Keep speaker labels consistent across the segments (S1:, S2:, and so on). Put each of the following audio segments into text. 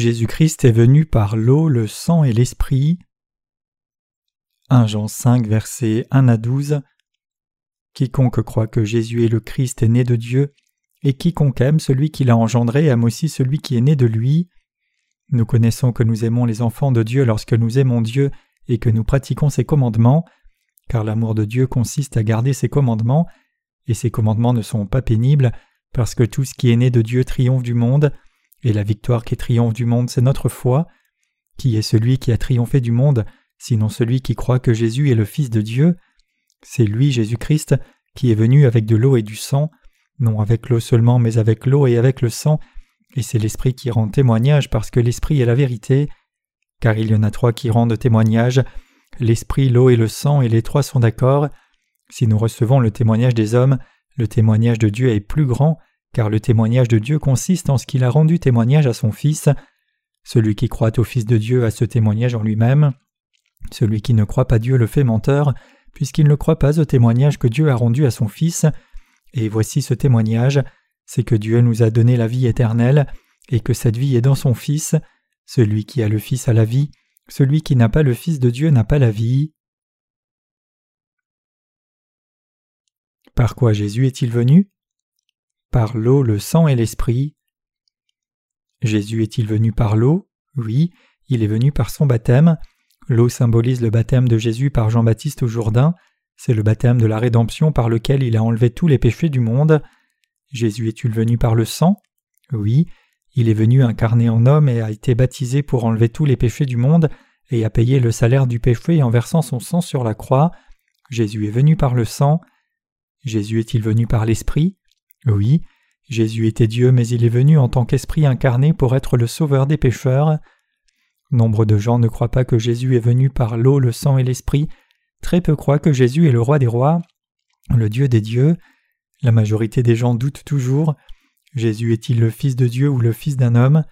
S1: Jésus-Christ est venu par l'eau, le sang et l'esprit. 1 Jean 5 versets 1 à 12 Quiconque croit que Jésus est le Christ est né de Dieu, et quiconque aime celui qui l'a engendré aime aussi celui qui est né de lui. Nous connaissons que nous aimons les enfants de Dieu lorsque nous aimons Dieu et que nous pratiquons ses commandements, car l'amour de Dieu consiste à garder ses commandements, et ses commandements ne sont pas pénibles, parce que tout ce qui est né de Dieu triomphe du monde, et la victoire qui triomphe du monde, c'est notre foi. Qui est celui qui a triomphé du monde, sinon celui qui croit que Jésus est le Fils de Dieu C'est lui, Jésus-Christ, qui est venu avec de l'eau et du sang, non avec l'eau seulement, mais avec l'eau et avec le sang, et c'est l'Esprit qui rend témoignage parce que l'Esprit est la vérité. Car il y en a trois qui rendent témoignage l'Esprit, l'eau et le sang, et les trois sont d'accord. Si nous recevons le témoignage des hommes, le témoignage de Dieu est plus grand, car le témoignage de Dieu consiste en ce qu'il a rendu témoignage à son Fils. Celui qui croit au Fils de Dieu a ce témoignage en lui-même. Celui qui ne croit pas Dieu le fait menteur, puisqu'il ne croit pas au témoignage que Dieu a rendu à son Fils. Et voici ce témoignage, c'est que Dieu nous a donné la vie éternelle, et que cette vie est dans son Fils. Celui qui a le Fils a la vie, celui qui n'a pas le Fils de Dieu n'a pas la vie. Par quoi Jésus est-il venu? Par l'eau, le sang et l'esprit. Jésus est-il venu par l'eau? Oui, il est venu par son baptême. L'eau symbolise le baptême de Jésus par Jean-Baptiste au Jourdain. C'est le baptême de la rédemption par lequel il a enlevé tous les péchés du monde. Jésus est-il venu par le sang? Oui, il est venu incarné en homme et a été baptisé pour enlever tous les péchés du monde et a payé le salaire du péché en versant son sang sur la croix. Jésus est venu par le sang. Jésus est-il venu par l'Esprit? Oui, Jésus était Dieu, mais il est venu en tant qu'Esprit incarné pour être le sauveur des pécheurs. Nombre de gens ne croient pas que Jésus est venu par l'eau, le sang et l'Esprit, Très peu croient que Jésus est le roi des rois, le Dieu des dieux. La majorité des gens doutent toujours. Jésus est-il le Fils de Dieu ou le Fils d'un homme?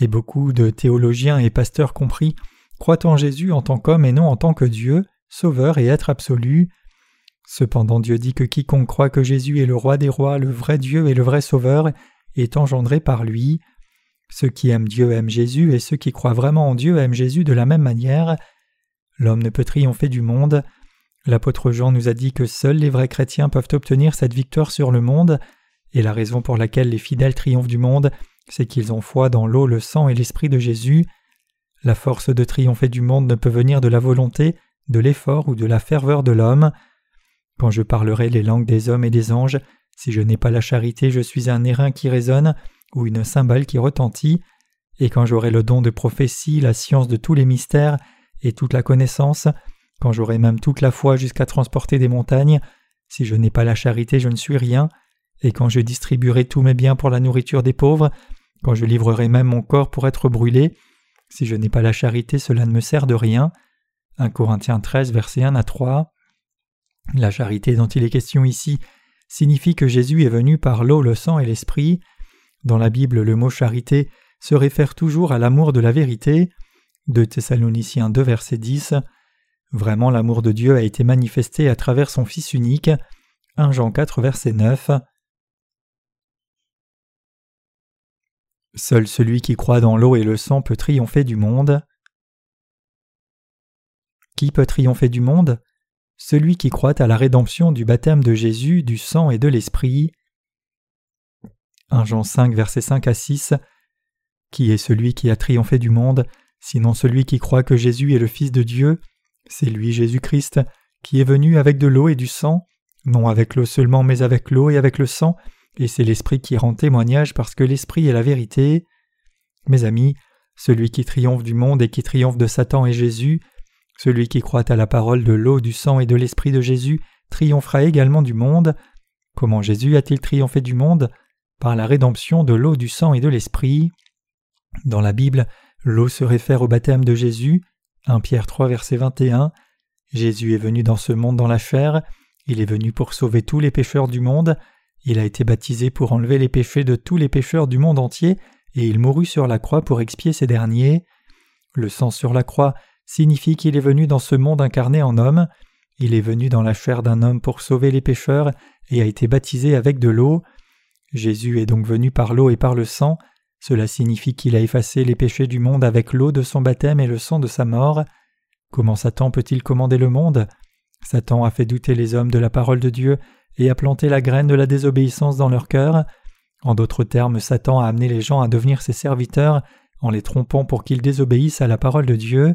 S1: Et beaucoup de théologiens et pasteurs compris croient en Jésus en tant qu'homme et non en tant que Dieu, Sauveur et être absolu. Cependant Dieu dit que quiconque croit que Jésus est le roi des rois, le vrai Dieu et le vrai Sauveur, est engendré par lui. Ceux qui aiment Dieu aiment Jésus et ceux qui croient vraiment en Dieu aiment Jésus de la même manière. L'homme ne peut triompher du monde. L'apôtre Jean nous a dit que seuls les vrais chrétiens peuvent obtenir cette victoire sur le monde, et la raison pour laquelle les fidèles triomphent du monde, c'est qu'ils ont foi dans l'eau, le sang et l'esprit de Jésus. La force de triompher du monde ne peut venir de la volonté, de l'effort ou de la ferveur de l'homme. Quand je parlerai les langues des hommes et des anges, si je n'ai pas la charité, je suis un airain qui résonne ou une cymbale qui retentit, et quand j'aurai le don de prophétie, la science de tous les mystères, et toute la connaissance, quand j'aurai même toute la foi jusqu'à transporter des montagnes, si je n'ai pas la charité, je ne suis rien, et quand je distribuerai tous mes biens pour la nourriture des pauvres, quand je livrerai même mon corps pour être brûlé, si je n'ai pas la charité, cela ne me sert de rien. 1 Corinthiens 13, verset 1 à 3. La charité dont il est question ici signifie que Jésus est venu par l'eau, le sang et l'esprit. Dans la Bible, le mot charité se réfère toujours à l'amour de la vérité. De Thessaloniciens 2 verset 10. Vraiment l'amour de Dieu a été manifesté à travers son Fils unique. 1 Jean 4 verset 9. Seul celui qui croit dans l'eau et le sang peut triompher du monde. Qui peut triompher du monde? Celui qui croit à la rédemption du baptême de Jésus, du sang et de l'Esprit. 1 Jean 5 verset 5 à 6. Qui est celui qui a triomphé du monde sinon celui qui croit que Jésus est le Fils de Dieu, c'est lui Jésus-Christ, qui est venu avec de l'eau et du sang, non avec l'eau seulement, mais avec l'eau et avec le sang, et c'est l'Esprit qui rend témoignage parce que l'Esprit est la vérité. Mes amis, celui qui triomphe du monde et qui triomphe de Satan est Jésus, celui qui croit à la parole de l'eau, du sang et de l'Esprit de Jésus triomphera également du monde. Comment Jésus a-t-il triomphé du monde? Par la rédemption de l'eau, du sang et de l'Esprit. Dans la Bible, L'eau se réfère au baptême de Jésus. 1 Pierre 3 verset 21. Jésus est venu dans ce monde dans la chair, il est venu pour sauver tous les pécheurs du monde, il a été baptisé pour enlever les péchés de tous les pécheurs du monde entier, et il mourut sur la croix pour expier ces derniers. Le sang sur la croix signifie qu'il est venu dans ce monde incarné en homme, il est venu dans la chair d'un homme pour sauver les pécheurs et a été baptisé avec de l'eau. Jésus est donc venu par l'eau et par le sang, Cela signifie qu'il a effacé les péchés du monde avec l'eau de son baptême et le sang de sa mort. Comment Satan peut-il commander le monde? Satan a fait douter les hommes de la parole de Dieu et a planté la graine de la désobéissance dans leur cœur. En d'autres termes, Satan a amené les gens à devenir ses serviteurs en les trompant pour qu'ils désobéissent à la parole de Dieu.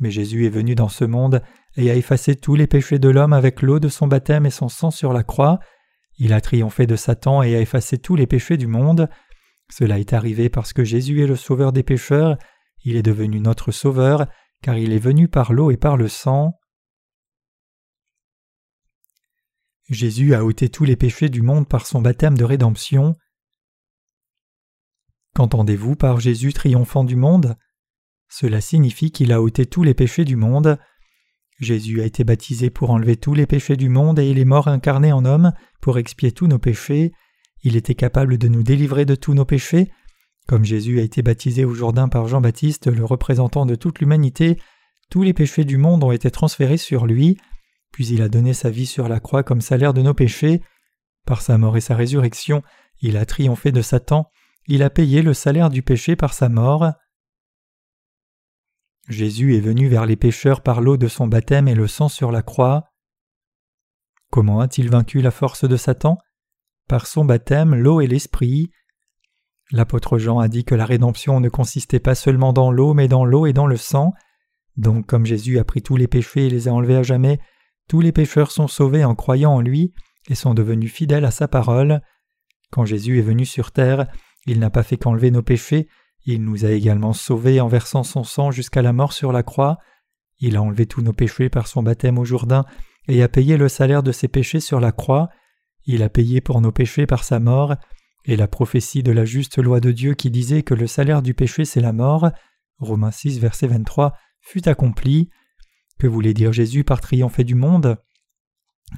S1: Mais Jésus est venu dans ce monde et a effacé tous les péchés de l'homme avec l'eau de son baptême et son sang sur la croix. Il a triomphé de Satan et a effacé tous les péchés du monde. Cela est arrivé parce que Jésus est le sauveur des pécheurs, il est devenu notre sauveur, car il est venu par l'eau et par le sang. Jésus a ôté tous les péchés du monde par son baptême de rédemption. Qu'entendez-vous par Jésus triomphant du monde? Cela signifie qu'il a ôté tous les péchés du monde. Jésus a été baptisé pour enlever tous les péchés du monde et il est mort incarné en homme pour expier tous nos péchés. Il était capable de nous délivrer de tous nos péchés. Comme Jésus a été baptisé au Jourdain par Jean-Baptiste, le représentant de toute l'humanité, tous les péchés du monde ont été transférés sur lui, puis il a donné sa vie sur la croix comme salaire de nos péchés. Par sa mort et sa résurrection, il a triomphé de Satan, il a payé le salaire du péché par sa mort. Jésus est venu vers les pécheurs par l'eau de son baptême et le sang sur la croix. Comment a-t-il vaincu la force de Satan? Par son baptême, l'eau et l'esprit. L'apôtre Jean a dit que la rédemption ne consistait pas seulement dans l'eau, mais dans l'eau et dans le sang. Donc, comme Jésus a pris tous les péchés et les a enlevés à jamais, tous les pécheurs sont sauvés en croyant en lui et sont devenus fidèles à sa parole. Quand Jésus est venu sur terre, il n'a pas fait qu'enlever nos péchés, il nous a également sauvés en versant son sang jusqu'à la mort sur la croix. Il a enlevé tous nos péchés par son baptême au Jourdain et a payé le salaire de ses péchés sur la croix. Il a payé pour nos péchés par sa mort, et la prophétie de la juste loi de Dieu qui disait que le salaire du péché c'est la mort, Romains 6 verset 23, fut accomplie. Que voulait dire Jésus par triompher du monde?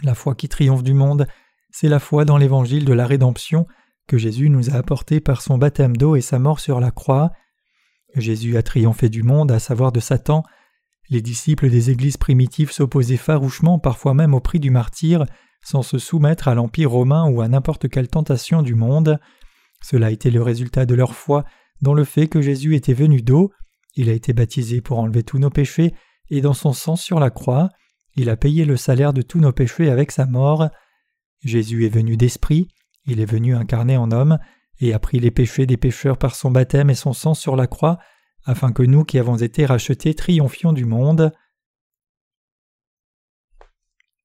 S1: La foi qui triomphe du monde, c'est la foi dans l'évangile de la rédemption que Jésus nous a apporté par son baptême d'eau et sa mort sur la croix. Jésus a triomphé du monde, à savoir de Satan. Les disciples des églises primitives s'opposaient farouchement, parfois même au prix du martyr, sans se soumettre à l'Empire romain ou à n'importe quelle tentation du monde. Cela a été le résultat de leur foi dans le fait que Jésus était venu d'eau, il a été baptisé pour enlever tous nos péchés, et dans son sang sur la croix, il a payé le salaire de tous nos péchés avec sa mort. Jésus est venu d'esprit, il est venu incarné en homme et a pris les péchés des pécheurs par son baptême et son sang sur la croix, afin que nous qui avons été rachetés triomphions du monde.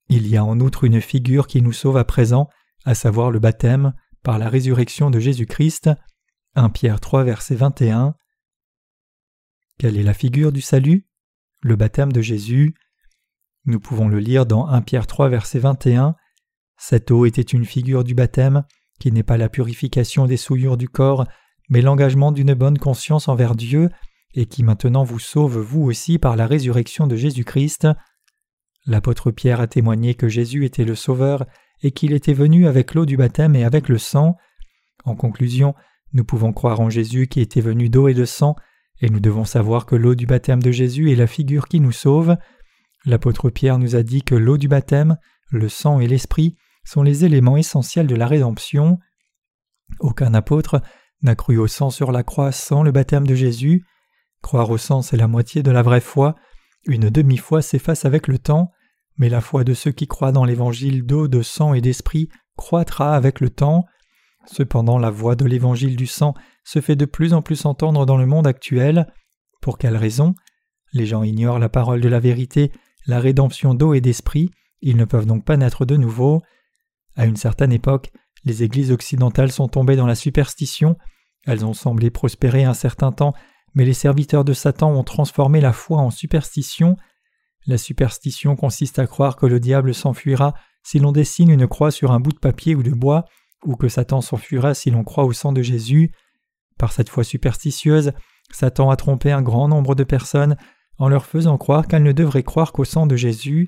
S1: Il y a en outre une figure qui nous sauve à présent, à savoir le baptême, par la résurrection de Jésus-Christ. 1 Pierre 3 verset 21. Quelle est la figure du salut? Le baptême de Jésus. Nous pouvons le lire dans 1 Pierre 3 verset 21. Cette eau était une figure du baptême, qui n'est pas la purification des souillures du corps, mais l'engagement d'une bonne conscience envers Dieu, et qui maintenant vous sauve vous aussi par la résurrection de Jésus-Christ. L'apôtre Pierre a témoigné que Jésus était le Sauveur et qu'il était venu avec l'eau du baptême et avec le sang. En conclusion, nous pouvons croire en Jésus qui était venu d'eau et de sang, et nous devons savoir que l'eau du baptême de Jésus est la figure qui nous sauve. L'apôtre Pierre nous a dit que l'eau du baptême, le sang et l'esprit sont les éléments essentiels de la rédemption. Aucun apôtre n'a cru au sang sur la croix sans le baptême de Jésus. Croire au sang, c'est la moitié de la vraie foi. Une demi-foi s'efface avec le temps, mais la foi de ceux qui croient dans l'évangile d'eau, de sang et d'esprit croîtra avec le temps. Cependant, la voix de l'évangile du sang se fait de plus en plus entendre dans le monde actuel. Pour quelle raison? Les gens ignorent la parole de la vérité, la rédemption d'eau et d'esprit, ils ne peuvent donc pas naître de nouveau. À une certaine époque, les églises occidentales sont tombées dans la superstition, elles ont semblé prospérer un certain temps, mais les serviteurs de Satan ont transformé la foi en superstition. La superstition consiste à croire que le diable s'enfuira si l'on dessine une croix sur un bout de papier ou de bois, ou que Satan s'enfuira si l'on croit au sang de Jésus. Par cette foi superstitieuse, Satan a trompé un grand nombre de personnes en leur faisant croire qu'elles ne devraient croire qu'au sang de Jésus.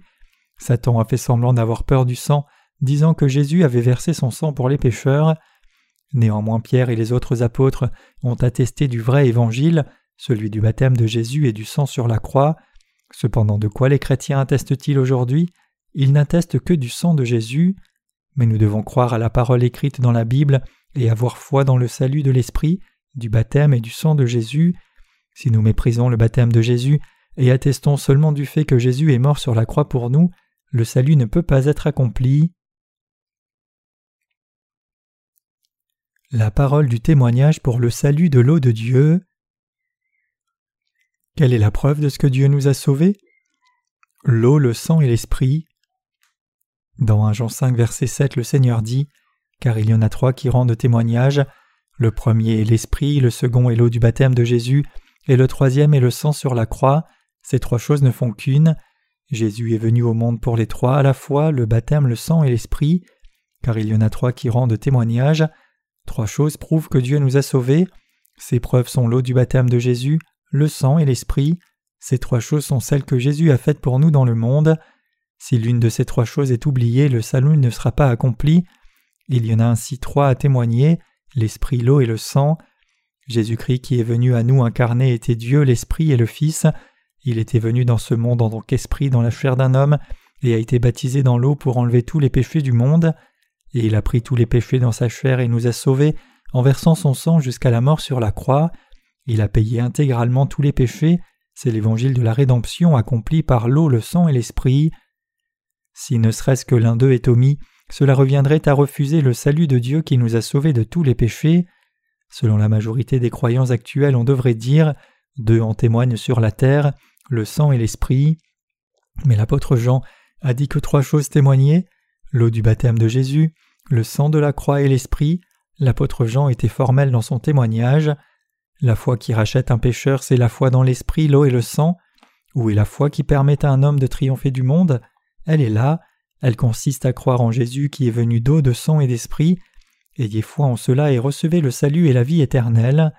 S1: Satan a fait semblant d'avoir peur du sang disant que Jésus avait versé son sang pour les pécheurs. Néanmoins Pierre et les autres apôtres ont attesté du vrai évangile, celui du baptême de Jésus et du sang sur la croix. Cependant de quoi les chrétiens attestent-ils aujourd'hui? Ils n'attestent que du sang de Jésus. Mais nous devons croire à la parole écrite dans la Bible et avoir foi dans le salut de l'Esprit, du baptême et du sang de Jésus. Si nous méprisons le baptême de Jésus et attestons seulement du fait que Jésus est mort sur la croix pour nous, le salut ne peut pas être accompli. La parole du témoignage pour le salut de l'eau de Dieu. Quelle est la preuve de ce que Dieu nous a sauvés? L'eau, le sang et l'esprit. Dans 1 Jean 5, verset 7, le Seigneur dit Car il y en a trois qui rendent témoignage. Le premier est l'esprit, le second est l'eau du baptême de Jésus, et le troisième est le sang sur la croix. Ces trois choses ne font qu'une. Jésus est venu au monde pour les trois à la fois, le baptême, le sang et l'esprit, car il y en a trois qui rendent témoignage. Trois choses prouvent que Dieu nous a sauvés. Ces preuves sont l'eau du baptême de Jésus, le sang et l'esprit. Ces trois choses sont celles que Jésus a faites pour nous dans le monde. Si l'une de ces trois choses est oubliée, le salut ne sera pas accompli. Il y en a ainsi trois à témoigner, l'Esprit, l'eau et le sang. Jésus-Christ qui est venu à nous incarné était Dieu, l'Esprit et le Fils. Il était venu dans ce monde en tant qu'Esprit dans la chair d'un homme, et a été baptisé dans l'eau pour enlever tous les péchés du monde. Il a pris tous les péchés dans sa chair et nous a sauvés en versant son sang jusqu'à la mort sur la croix. Il a payé intégralement tous les péchés. C'est l'évangile de la rédemption accompli par l'eau, le sang et l'Esprit. Si ne serait-ce que l'un d'eux est omis, cela reviendrait à refuser le salut de Dieu qui nous a sauvés de tous les péchés. Selon la majorité des croyants actuels, on devrait dire deux en témoignent sur la terre, le sang et l'esprit. Mais l'apôtre Jean a dit que trois choses témoignaient l'eau du baptême de Jésus, le sang de la croix et l'esprit. L'apôtre Jean était formel dans son témoignage. La foi qui rachète un pécheur, c'est la foi dans l'esprit, l'eau et le sang. Où est la foi qui permet à un homme de triompher du monde? Elle est là, elle consiste à croire en Jésus qui est venu d'eau, de sang et d'esprit. Ayez foi en cela et recevez le salut et la vie éternelle.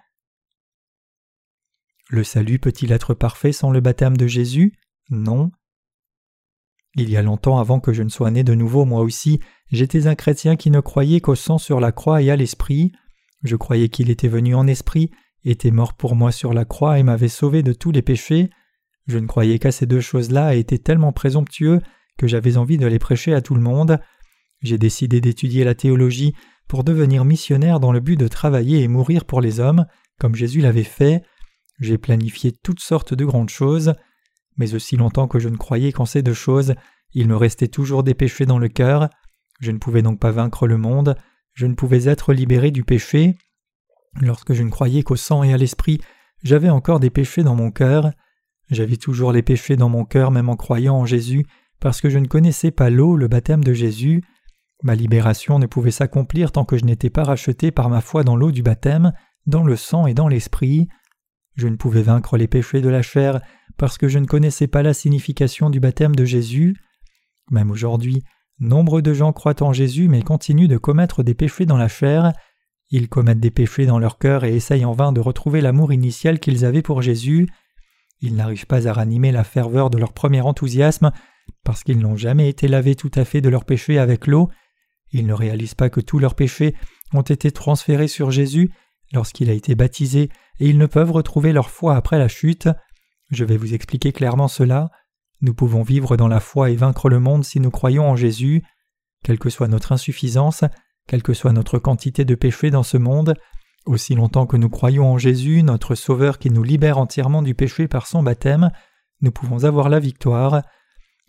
S1: Le salut peut-il être parfait sans le baptême de Jésus? Non. Il y a longtemps avant que je ne sois né de nouveau, moi aussi, j'étais un chrétien qui ne croyait qu'au sang sur la croix et à l'esprit. Je croyais qu'il était venu en esprit, était mort pour moi sur la croix et m'avait sauvé de tous les péchés. Je ne croyais qu'à ces deux choses-là et étais tellement présomptueux que j'avais envie de les prêcher à tout le monde. J'ai décidé d'étudier la théologie pour devenir missionnaire dans le but de travailler et mourir pour les hommes, comme Jésus l'avait fait. J'ai planifié toutes sortes de grandes choses, mais aussi longtemps que je ne croyais qu'en ces deux choses, il me restait toujours des péchés dans le cœur. Je ne pouvais donc pas vaincre le monde, je ne pouvais être libéré du péché. Lorsque je ne croyais qu'au sang et à l'esprit, j'avais encore des péchés dans mon cœur. J'avais toujours les péchés dans mon cœur même en croyant en Jésus, parce que je ne connaissais pas l'eau, le baptême de Jésus. Ma libération ne pouvait s'accomplir tant que je n'étais pas racheté par ma foi dans l'eau du baptême, dans le sang et dans l'esprit. Je ne pouvais vaincre les péchés de la chair parce que je ne connaissais pas la signification du baptême de Jésus. Même aujourd'hui, nombre de gens croient en Jésus mais continuent de commettre des péchés dans la chair. Ils commettent des péchés dans leur cœur et essayent en vain de retrouver l'amour initial qu'ils avaient pour Jésus. Ils n'arrivent pas à ranimer la ferveur de leur premier enthousiasme parce qu'ils n'ont jamais été lavés tout à fait de leurs péchés avec l'eau, ils ne réalisent pas que tous leurs péchés ont été transférés sur Jésus lorsqu'il a été baptisé et ils ne peuvent retrouver leur foi après la chute. Je vais vous expliquer clairement cela. Nous pouvons vivre dans la foi et vaincre le monde si nous croyons en Jésus. Quelle que soit notre insuffisance, quelle que soit notre quantité de péchés dans ce monde, aussi longtemps que nous croyons en Jésus, notre Sauveur qui nous libère entièrement du péché par son baptême, nous pouvons avoir la victoire.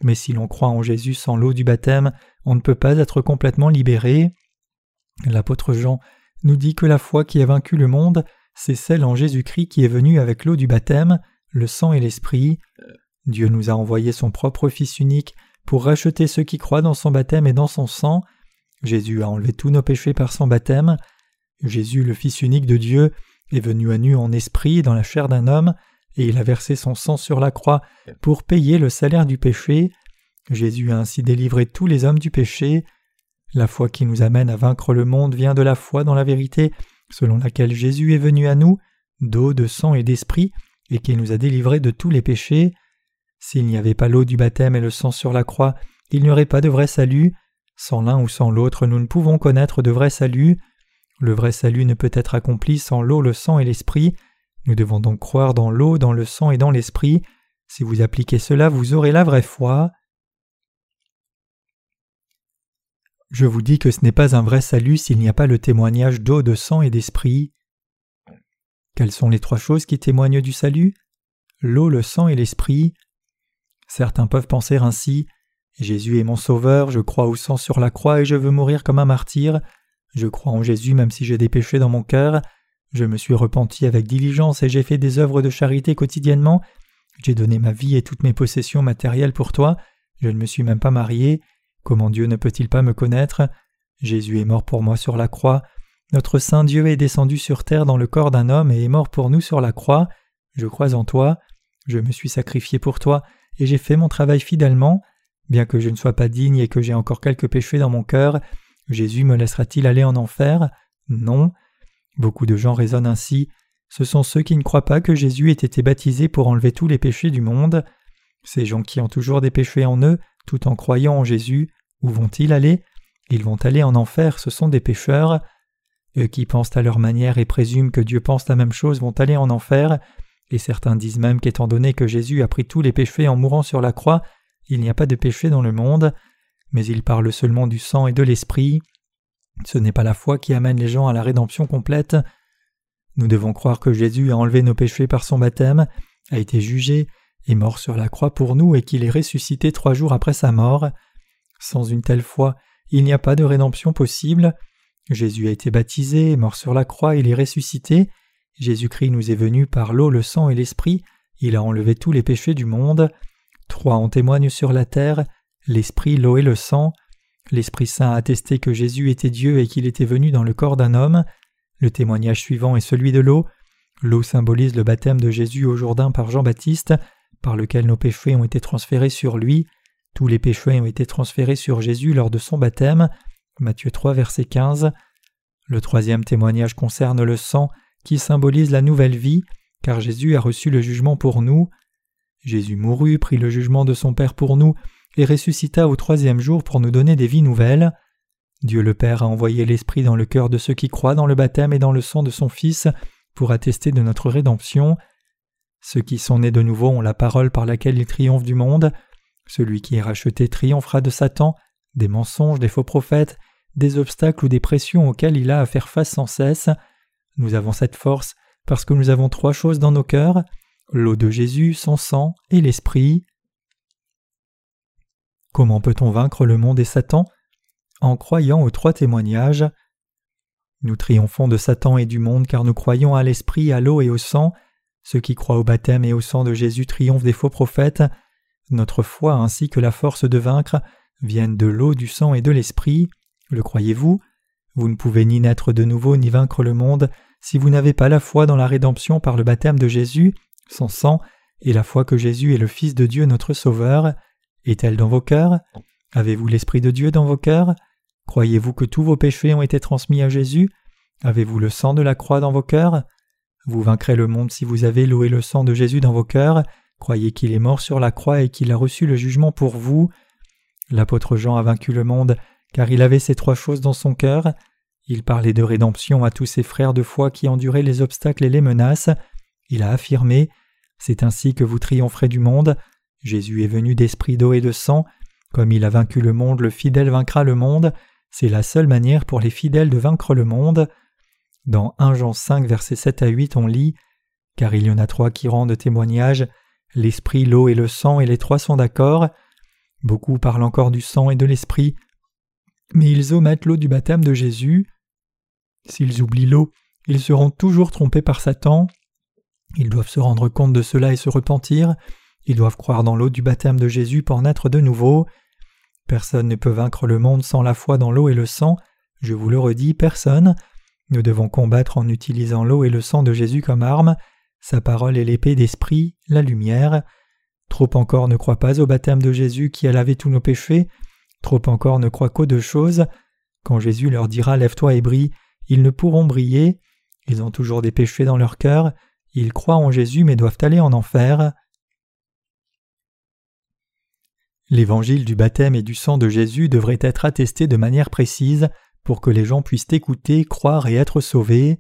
S1: Mais si l'on croit en Jésus sans l'eau du baptême, on ne peut pas être complètement libéré. L'apôtre Jean nous dit que la foi qui a vaincu le monde, c'est celle en Jésus-Christ qui est venue avec l'eau du baptême, le sang et l'esprit. Dieu nous a envoyé son propre Fils unique pour racheter ceux qui croient dans son baptême et dans son sang. Jésus a enlevé tous nos péchés par son baptême. Jésus, le Fils unique de Dieu, est venu à nu en esprit dans la chair d'un homme, et il a versé son sang sur la croix pour payer le salaire du péché. Jésus a ainsi délivré tous les hommes du péché. La foi qui nous amène à vaincre le monde vient de la foi dans la vérité selon laquelle Jésus est venu à nous, d'eau, de sang et d'esprit, et qui nous a délivrés de tous les péchés. S'il n'y avait pas l'eau du baptême et le sang sur la croix, il n'y aurait pas de vrai salut. Sans l'un ou sans l'autre, nous ne pouvons connaître de vrai salut. Le vrai salut ne peut être accompli sans l'eau, le sang et l'esprit. Nous devons donc croire dans l'eau, dans le sang et dans l'esprit. Si vous appliquez cela, vous aurez la vraie foi. Je vous dis que ce n'est pas un vrai salut s'il n'y a pas le témoignage d'eau, de sang et d'esprit. Quelles sont les trois choses qui témoignent du salut? L'eau, le sang et l'esprit. Certains peuvent penser ainsi Jésus est mon sauveur, je crois au sang sur la croix et je veux mourir comme un martyr. Je crois en Jésus même si j'ai des péchés dans mon cœur. Je me suis repenti avec diligence et j'ai fait des œuvres de charité quotidiennement. J'ai donné ma vie et toutes mes possessions matérielles pour toi. Je ne me suis même pas marié. Comment Dieu ne peut-il pas me connaître? Jésus est mort pour moi sur la croix. Notre Saint Dieu est descendu sur terre dans le corps d'un homme et est mort pour nous sur la croix. Je crois en toi. Je me suis sacrifié pour toi et j'ai fait mon travail fidèlement. Bien que je ne sois pas digne et que j'ai encore quelques péchés dans mon cœur, Jésus me laissera-t-il aller en enfer? Non. Beaucoup de gens raisonnent ainsi. Ce sont ceux qui ne croient pas que Jésus ait été baptisé pour enlever tous les péchés du monde. Ces gens qui ont toujours des péchés en eux, tout en croyant en Jésus, où vont-ils aller? Ils vont aller en enfer, ce sont des pécheurs. Eux qui pensent à leur manière et présument que Dieu pense la même chose vont aller en enfer, et certains disent même qu'étant donné que Jésus a pris tous les péchés en mourant sur la croix, il n'y a pas de péché dans le monde, mais ils parlent seulement du sang et de l'esprit. Ce n'est pas la foi qui amène les gens à la rédemption complète. Nous devons croire que Jésus a enlevé nos péchés par son baptême, a été jugé, est mort sur la croix pour nous et qu'il est ressuscité trois jours après sa mort. Sans une telle foi, il n'y a pas de rédemption possible. Jésus a été baptisé, mort sur la croix, il est ressuscité. Jésus-Christ nous est venu par l'eau, le sang et l'esprit, il a enlevé tous les péchés du monde. Trois en témoignent sur la terre, l'esprit, l'eau et le sang. L'Esprit Saint a attesté que Jésus était Dieu et qu'il était venu dans le corps d'un homme. Le témoignage suivant est celui de l'eau. L'eau symbolise le baptême de Jésus au Jourdain par Jean-Baptiste, par lequel nos péchés ont été transférés sur lui. Tous les péchés ont été transférés sur Jésus lors de son baptême. Matthieu 3, verset 15. Le troisième témoignage concerne le sang, qui symbolise la nouvelle vie, car Jésus a reçu le jugement pour nous. Jésus mourut, prit le jugement de son Père pour nous, et ressuscita au troisième jour pour nous donner des vies nouvelles. Dieu le Père a envoyé l'Esprit dans le cœur de ceux qui croient dans le baptême et dans le sang de son Fils pour attester de notre rédemption. Ceux qui sont nés de nouveau ont la parole par laquelle ils triomphent du monde. Celui qui est racheté triomphera de Satan, des mensonges, des faux prophètes, des obstacles ou des pressions auxquels il a à faire face sans cesse. Nous avons cette force parce que nous avons trois choses dans nos cœurs l'eau de Jésus, son sang et l'Esprit. Comment peut-on vaincre le monde et Satan? En croyant aux trois témoignages. Nous triomphons de Satan et du monde car nous croyons à l'Esprit, à l'eau et au sang. Ceux qui croient au baptême et au sang de Jésus triomphent des faux prophètes. Notre foi ainsi que la force de vaincre viennent de l'eau, du sang et de l'Esprit. Le croyez-vous? Vous ne pouvez ni naître de nouveau ni vaincre le monde si vous n'avez pas la foi dans la rédemption par le baptême de Jésus, son sang, et la foi que Jésus est le Fils de Dieu notre Sauveur. Est-elle dans vos cœurs? Avez-vous l'Esprit de Dieu dans vos cœurs? Croyez-vous que tous vos péchés ont été transmis à Jésus? Avez-vous le sang de la croix dans vos cœurs? Vous vaincrez le monde si vous avez et le sang de Jésus dans vos cœurs. Croyez qu'il est mort sur la croix et qu'il a reçu le jugement pour vous. L'apôtre Jean a vaincu le monde car il avait ces trois choses dans son cœur. Il parlait de rédemption à tous ses frères de foi qui enduraient les obstacles et les menaces. Il a affirmé C'est ainsi que vous triompherez du monde. Jésus est venu d'esprit d'eau et de sang. Comme il a vaincu le monde, le fidèle vaincra le monde. C'est la seule manière pour les fidèles de vaincre le monde. Dans 1 Jean 5, versets 7 à 8, on lit Car il y en a trois qui rendent témoignage l'esprit, l'eau et le sang, et les trois sont d'accord. Beaucoup parlent encore du sang et de l'esprit, mais ils omettent l'eau du baptême de Jésus. S'ils oublient l'eau, ils seront toujours trompés par Satan. Ils doivent se rendre compte de cela et se repentir. Ils doivent croire dans l'eau du baptême de Jésus pour naître de nouveau. Personne ne peut vaincre le monde sans la foi dans l'eau et le sang. Je vous le redis, personne. Nous devons combattre en utilisant l'eau et le sang de Jésus comme arme. Sa parole est l'épée d'esprit, la lumière. Trop encore ne croient pas au baptême de Jésus qui a lavé tous nos péchés. Trop encore ne croient qu'aux deux choses. Quand Jésus leur dira Lève-toi et brille, ils ne pourront briller. Ils ont toujours des péchés dans leur cœur. Ils croient en Jésus mais doivent aller en enfer. L'évangile du baptême et du sang de Jésus devrait être attesté de manière précise pour que les gens puissent écouter, croire et être sauvés.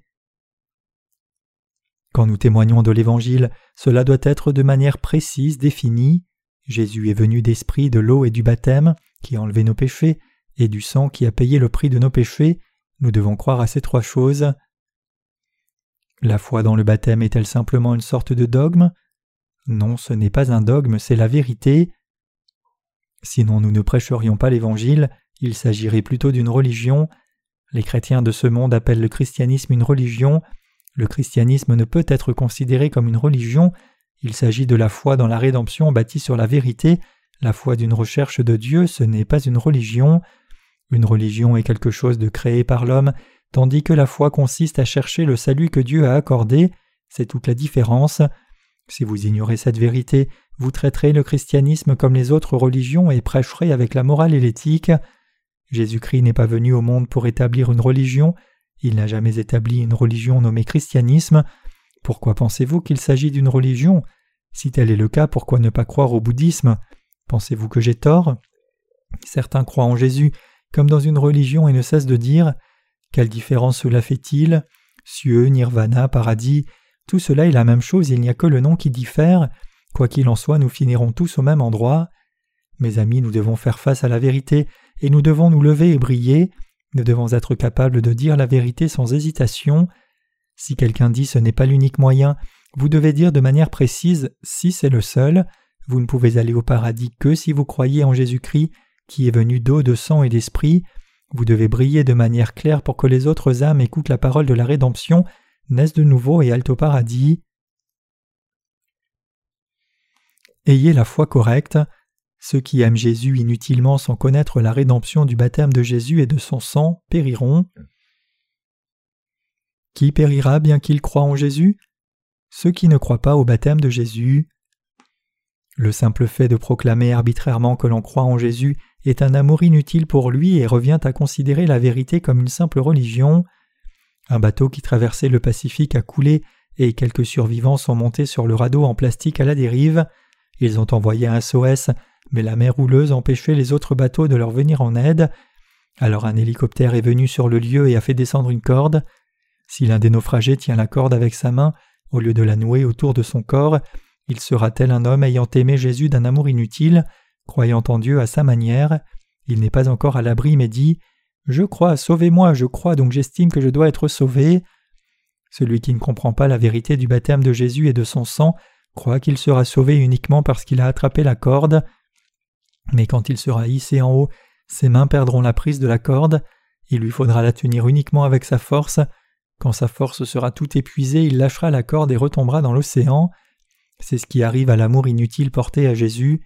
S1: Quand nous témoignons de l'Évangile, cela doit être de manière précise, définie. Jésus est venu d'esprit, de l'eau et du baptême, qui a enlevé nos péchés, et du sang qui a payé le prix de nos péchés. Nous devons croire à ces trois choses. La foi dans le baptême est-elle simplement une sorte de dogme? Non, ce n'est pas un dogme, c'est la vérité. Sinon nous ne prêcherions pas l'Évangile, il s'agirait plutôt d'une religion. Les chrétiens de ce monde appellent le christianisme une religion. Le christianisme ne peut être considéré comme une religion, il s'agit de la foi dans la rédemption bâtie sur la vérité, la foi d'une recherche de Dieu, ce n'est pas une religion. Une religion est quelque chose de créé par l'homme, tandis que la foi consiste à chercher le salut que Dieu a accordé, c'est toute la différence. Si vous ignorez cette vérité, vous traiterez le christianisme comme les autres religions et prêcherez avec la morale et l'éthique. Jésus-Christ n'est pas venu au monde pour établir une religion, il n'a jamais établi une religion nommée christianisme. Pourquoi pensez-vous qu'il s'agit d'une religion? Si tel est le cas, pourquoi ne pas croire au bouddhisme? Pensez-vous que j'ai tort? Certains croient en Jésus comme dans une religion et ne cessent de dire quelle différence cela fait-il? Cieux, nirvana, paradis, tout cela est la même chose, il n'y a que le nom qui diffère. Quoi qu'il en soit, nous finirons tous au même endroit. Mes amis, nous devons faire face à la vérité, et nous devons nous lever et briller. Nous devons être capables de dire la vérité sans hésitation. Si quelqu'un dit ce n'est pas l'unique moyen, vous devez dire de manière précise si c'est le seul. Vous ne pouvez aller au paradis que si vous croyez en Jésus-Christ, qui est venu d'eau, de sang et d'esprit. Vous devez briller de manière claire pour que les autres âmes écoutent la parole de la rédemption, naissent de nouveau et aillent au paradis. Ayez la foi correcte. Ceux qui aiment Jésus inutilement sans connaître la rédemption du baptême de Jésus et de son sang périront. Qui périra bien qu'ils croient en Jésus? Ceux qui ne croient pas au baptême de Jésus. Le simple fait de proclamer arbitrairement que l'on croit en Jésus est un amour inutile pour lui et revient à considérer la vérité comme une simple religion. Un bateau qui traversait le Pacifique a coulé et quelques survivants sont montés sur le radeau en plastique à la dérive. Ils ont envoyé un SOS, mais la mer houleuse empêchait les autres bateaux de leur venir en aide. Alors un hélicoptère est venu sur le lieu et a fait descendre une corde. Si l'un des naufragés tient la corde avec sa main, au lieu de la nouer autour de son corps, il sera tel un homme ayant aimé Jésus d'un amour inutile, Croyant en Dieu à sa manière, il n'est pas encore à l'abri mais dit Je crois, sauvez-moi, je crois, donc j'estime que je dois être sauvé. Celui qui ne comprend pas la vérité du baptême de Jésus et de son sang croit qu'il sera sauvé uniquement parce qu'il a attrapé la corde. Mais quand il sera hissé en haut, ses mains perdront la prise de la corde, il lui faudra la tenir uniquement avec sa force. Quand sa force sera toute épuisée, il lâchera la corde et retombera dans l'océan. C'est ce qui arrive à l'amour inutile porté à Jésus.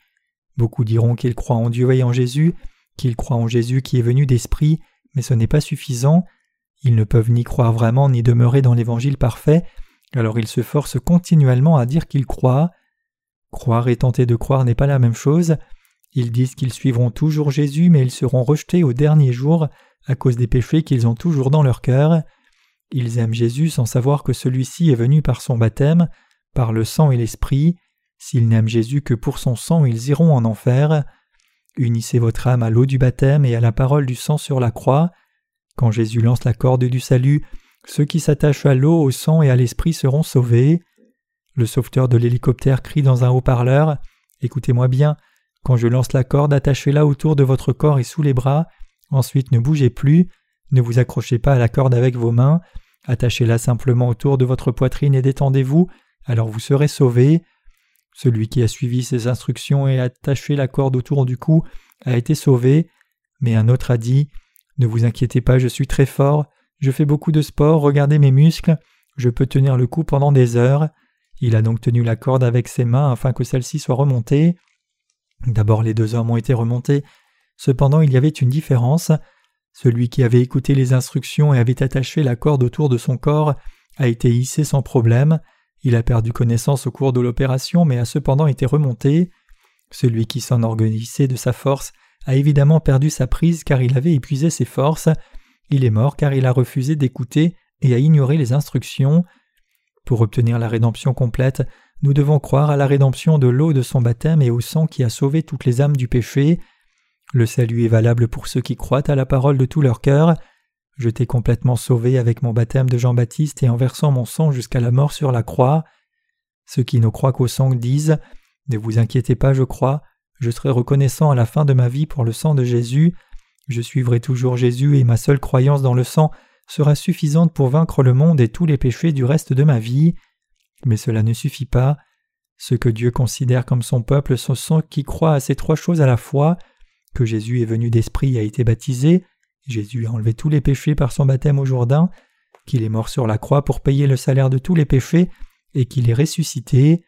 S1: Beaucoup diront qu'ils croient en Dieu et en Jésus, qu'ils croient en Jésus qui est venu d'esprit, mais ce n'est pas suffisant. Ils ne peuvent ni croire vraiment ni demeurer dans l'évangile parfait, alors ils se forcent continuellement à dire qu'ils croient. Croire et tenter de croire n'est pas la même chose. Ils disent qu'ils suivront toujours Jésus, mais ils seront rejetés au dernier jour à cause des péchés qu'ils ont toujours dans leur cœur. Ils aiment Jésus sans savoir que celui-ci est venu par son baptême, par le sang et l'esprit. S'ils n'aiment Jésus que pour son sang, ils iront en enfer. Unissez votre âme à l'eau du baptême et à la parole du sang sur la croix. Quand Jésus lance la corde du salut, ceux qui s'attachent à l'eau, au sang et à l'esprit seront sauvés. Le sauveteur de l'hélicoptère crie dans un haut-parleur Écoutez-moi bien, quand je lance la corde, attachez-la autour de votre corps et sous les bras. Ensuite, ne bougez plus, ne vous accrochez pas à la corde avec vos mains, attachez-la simplement autour de votre poitrine et détendez-vous, alors vous serez sauvés. Celui qui a suivi ses instructions et attaché la corde autour du cou a été sauvé, mais un autre a dit Ne vous inquiétez pas, je suis très fort, je fais beaucoup de sport, regardez mes muscles, je peux tenir le coup pendant des heures. Il a donc tenu la corde avec ses mains afin que celle-ci soit remontée. D'abord les deux hommes ont été remontés, cependant il y avait une différence. Celui qui avait écouté les instructions et avait attaché la corde autour de son corps a été hissé sans problème, il a perdu connaissance au cours de l'opération, mais a cependant été remonté. Celui qui s'enorgueillissait de sa force a évidemment perdu sa prise car il avait épuisé ses forces. Il est mort car il a refusé d'écouter et a ignoré les instructions. Pour obtenir la rédemption complète, nous devons croire à la rédemption de l'eau de son baptême et au sang qui a sauvé toutes les âmes du péché. Le salut est valable pour ceux qui croient à la parole de tout leur cœur. Je t'ai complètement sauvé avec mon baptême de Jean-Baptiste et en versant mon sang jusqu'à la mort sur la croix. Ceux qui ne croient qu'au sang disent Ne vous inquiétez pas, je crois, je serai reconnaissant à la fin de ma vie pour le sang de Jésus, je suivrai toujours Jésus et ma seule croyance dans le sang sera suffisante pour vaincre le monde et tous les péchés du reste de ma vie. Mais cela ne suffit pas. Ce que Dieu considère comme son peuple sont ceux qui croient à ces trois choses à la fois que Jésus est venu d'esprit et a été baptisé, Jésus a enlevé tous les péchés par son baptême au Jourdain, qu'il est mort sur la croix pour payer le salaire de tous les péchés, et qu'il est ressuscité.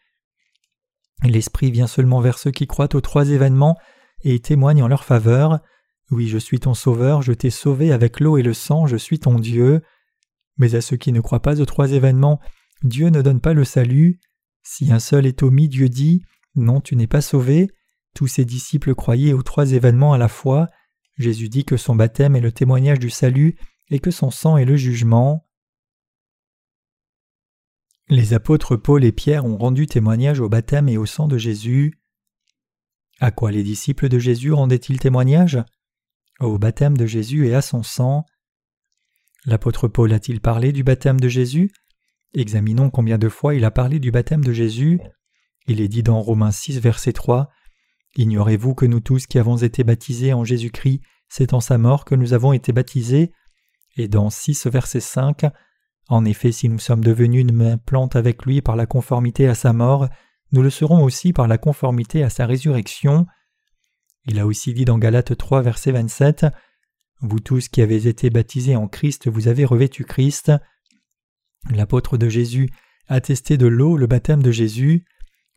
S1: L'Esprit vient seulement vers ceux qui croient aux trois événements et témoigne en leur faveur. Oui, je suis ton Sauveur, je t'ai sauvé avec l'eau et le sang, je suis ton Dieu. Mais à ceux qui ne croient pas aux trois événements, Dieu ne donne pas le salut. Si un seul est omis, Dieu dit Non, tu n'es pas sauvé. Tous ses disciples croyaient aux trois événements à la fois. Jésus dit que son baptême est le témoignage du salut et que son sang est le jugement. Les apôtres Paul et Pierre ont rendu témoignage au baptême et au sang de Jésus. À quoi les disciples de Jésus rendaient-ils témoignage? Au baptême de Jésus et à son sang. L'apôtre Paul a-t-il parlé du baptême de Jésus? Examinons combien de fois il a parlé du baptême de Jésus. Il est dit dans Romains 6, verset 3 Ignorez-vous que nous tous qui avons été baptisés en Jésus-Christ, c'est en sa mort que nous avons été baptisés? Et dans 6, verset 5 En effet, si nous sommes devenus une main plante avec lui par la conformité à sa mort, nous le serons aussi par la conformité à sa résurrection. Il a aussi dit dans Galates 3, verset 27 Vous tous qui avez été baptisés en Christ, vous avez revêtu Christ. L'apôtre de Jésus a testé de l'eau le baptême de Jésus.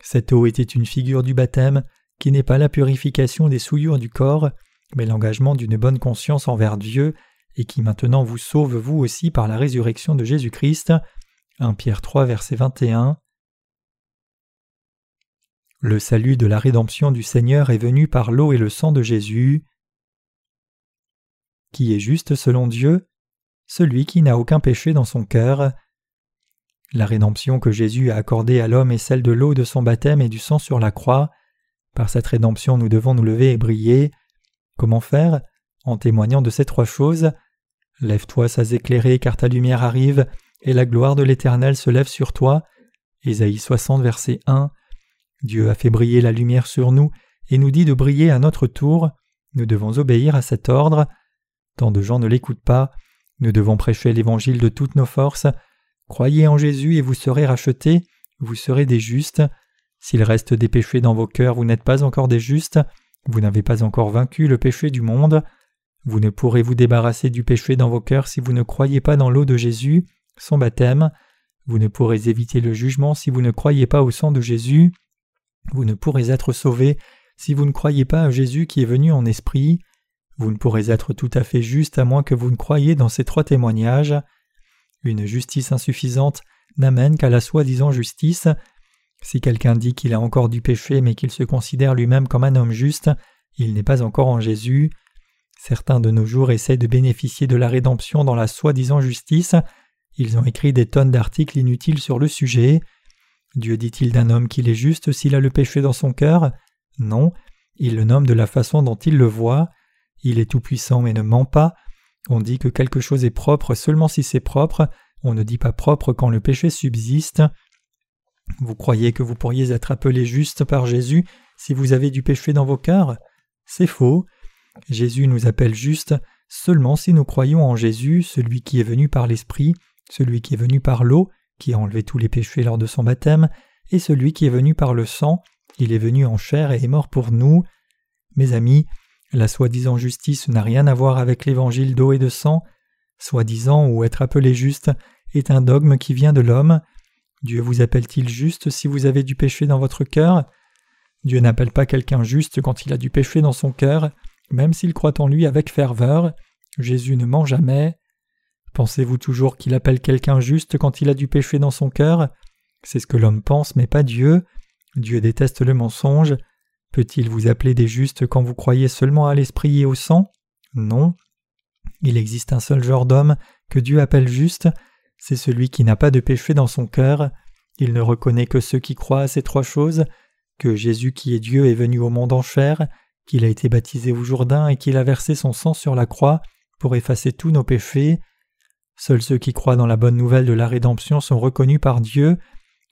S1: Cette eau était une figure du baptême, qui n'est pas la purification des souillures du corps, mais l'engagement d'une bonne conscience envers Dieu, et qui maintenant vous sauve vous aussi par la résurrection de Jésus-Christ. 1 Pierre 3 verset 21. Le salut de la rédemption du Seigneur est venu par l'eau et le sang de Jésus. Qui est juste selon Dieu Celui qui n'a aucun péché dans son cœur. La rédemption que Jésus a accordée à l'homme est celle de l'eau de son baptême et du sang sur la croix. Par cette rédemption nous devons nous lever et briller. Comment faire? En témoignant de ces trois choses. Lève-toi, sans éclairer, car ta lumière arrive, et la gloire de l'Éternel se lève sur toi. Ésaïe 60, verset 1. Dieu a fait briller la lumière sur nous et nous dit de briller à notre tour. Nous devons obéir à cet ordre. Tant de gens ne l'écoutent pas. Nous devons prêcher l'Évangile de toutes nos forces. Croyez en Jésus et vous serez rachetés, vous serez des justes. S'il reste des péchés dans vos cœurs, vous n'êtes pas encore des justes, vous n'avez pas encore vaincu le péché du monde. Vous ne pourrez vous débarrasser du péché dans vos cœurs si vous ne croyez pas dans l'eau de Jésus, son baptême. Vous ne pourrez éviter le jugement si vous ne croyez pas au sang de Jésus. Vous ne pourrez être sauvé si vous ne croyez pas à Jésus qui est venu en esprit. Vous ne pourrez être tout à fait juste à moins que vous ne croyiez dans ces trois témoignages. Une justice insuffisante n'amène qu'à la soi-disant justice. Si quelqu'un dit qu'il a encore du péché mais qu'il se considère lui-même comme un homme juste, il n'est pas encore en Jésus. Certains de nos jours essaient de bénéficier de la rédemption dans la soi-disant justice. Ils ont écrit des tonnes d'articles inutiles sur le sujet. Dieu dit-il d'un homme qu'il est juste s'il a le péché dans son cœur? Non, il le nomme de la façon dont il le voit. Il est tout-puissant mais ne ment pas. On dit que quelque chose est propre seulement si c'est propre, on ne dit pas propre quand le péché subsiste. Vous croyez que vous pourriez être appelé juste par Jésus si vous avez du péché dans vos cœurs? C'est faux. Jésus nous appelle juste seulement si nous croyons en Jésus, celui qui est venu par l'Esprit, celui qui est venu par l'eau, qui a enlevé tous les péchés lors de son baptême, et celui qui est venu par le sang, il est venu en chair et est mort pour nous. Mes amis, la soi-disant justice n'a rien à voir avec l'évangile d'eau et de sang. Soi-disant ou être appelé juste est un dogme qui vient de l'homme. Dieu vous appelle-t-il juste si vous avez du péché dans votre cœur? Dieu n'appelle pas quelqu'un juste quand il a du péché dans son cœur, même s'il croit en lui avec ferveur. Jésus ne ment jamais. Pensez-vous toujours qu'il appelle quelqu'un juste quand il a du péché dans son cœur? C'est ce que l'homme pense, mais pas Dieu. Dieu déteste le mensonge. Peut-il vous appeler des justes quand vous croyez seulement à l'esprit et au sang? Non. Il existe un seul genre d'homme que Dieu appelle juste, c'est celui qui n'a pas de péché dans son cœur. Il ne reconnaît que ceux qui croient à ces trois choses, que Jésus qui est Dieu est venu au monde en chair, qu'il a été baptisé au Jourdain et qu'il a versé son sang sur la croix pour effacer tous nos péchés. Seuls ceux qui croient dans la bonne nouvelle de la rédemption sont reconnus par Dieu,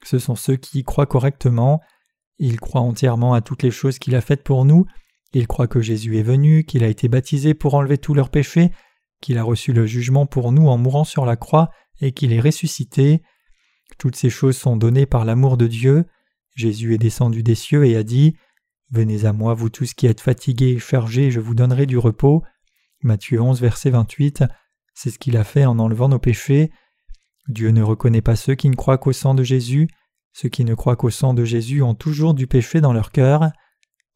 S1: ce sont ceux qui croient correctement, ils croient entièrement à toutes les choses qu'il a faites pour nous, ils croient que Jésus est venu, qu'il a été baptisé pour enlever tous leurs péchés, qu'il a reçu le jugement pour nous en mourant sur la croix et qu'il est ressuscité. Toutes ces choses sont données par l'amour de Dieu. Jésus est descendu des cieux et a dit Venez à moi, vous tous qui êtes fatigués et chargés, je vous donnerai du repos. Matthieu 11, verset 28. C'est ce qu'il a fait en enlevant nos péchés. Dieu ne reconnaît pas ceux qui ne croient qu'au sang de Jésus. Ceux qui ne croient qu'au sang de Jésus ont toujours du péché dans leur cœur.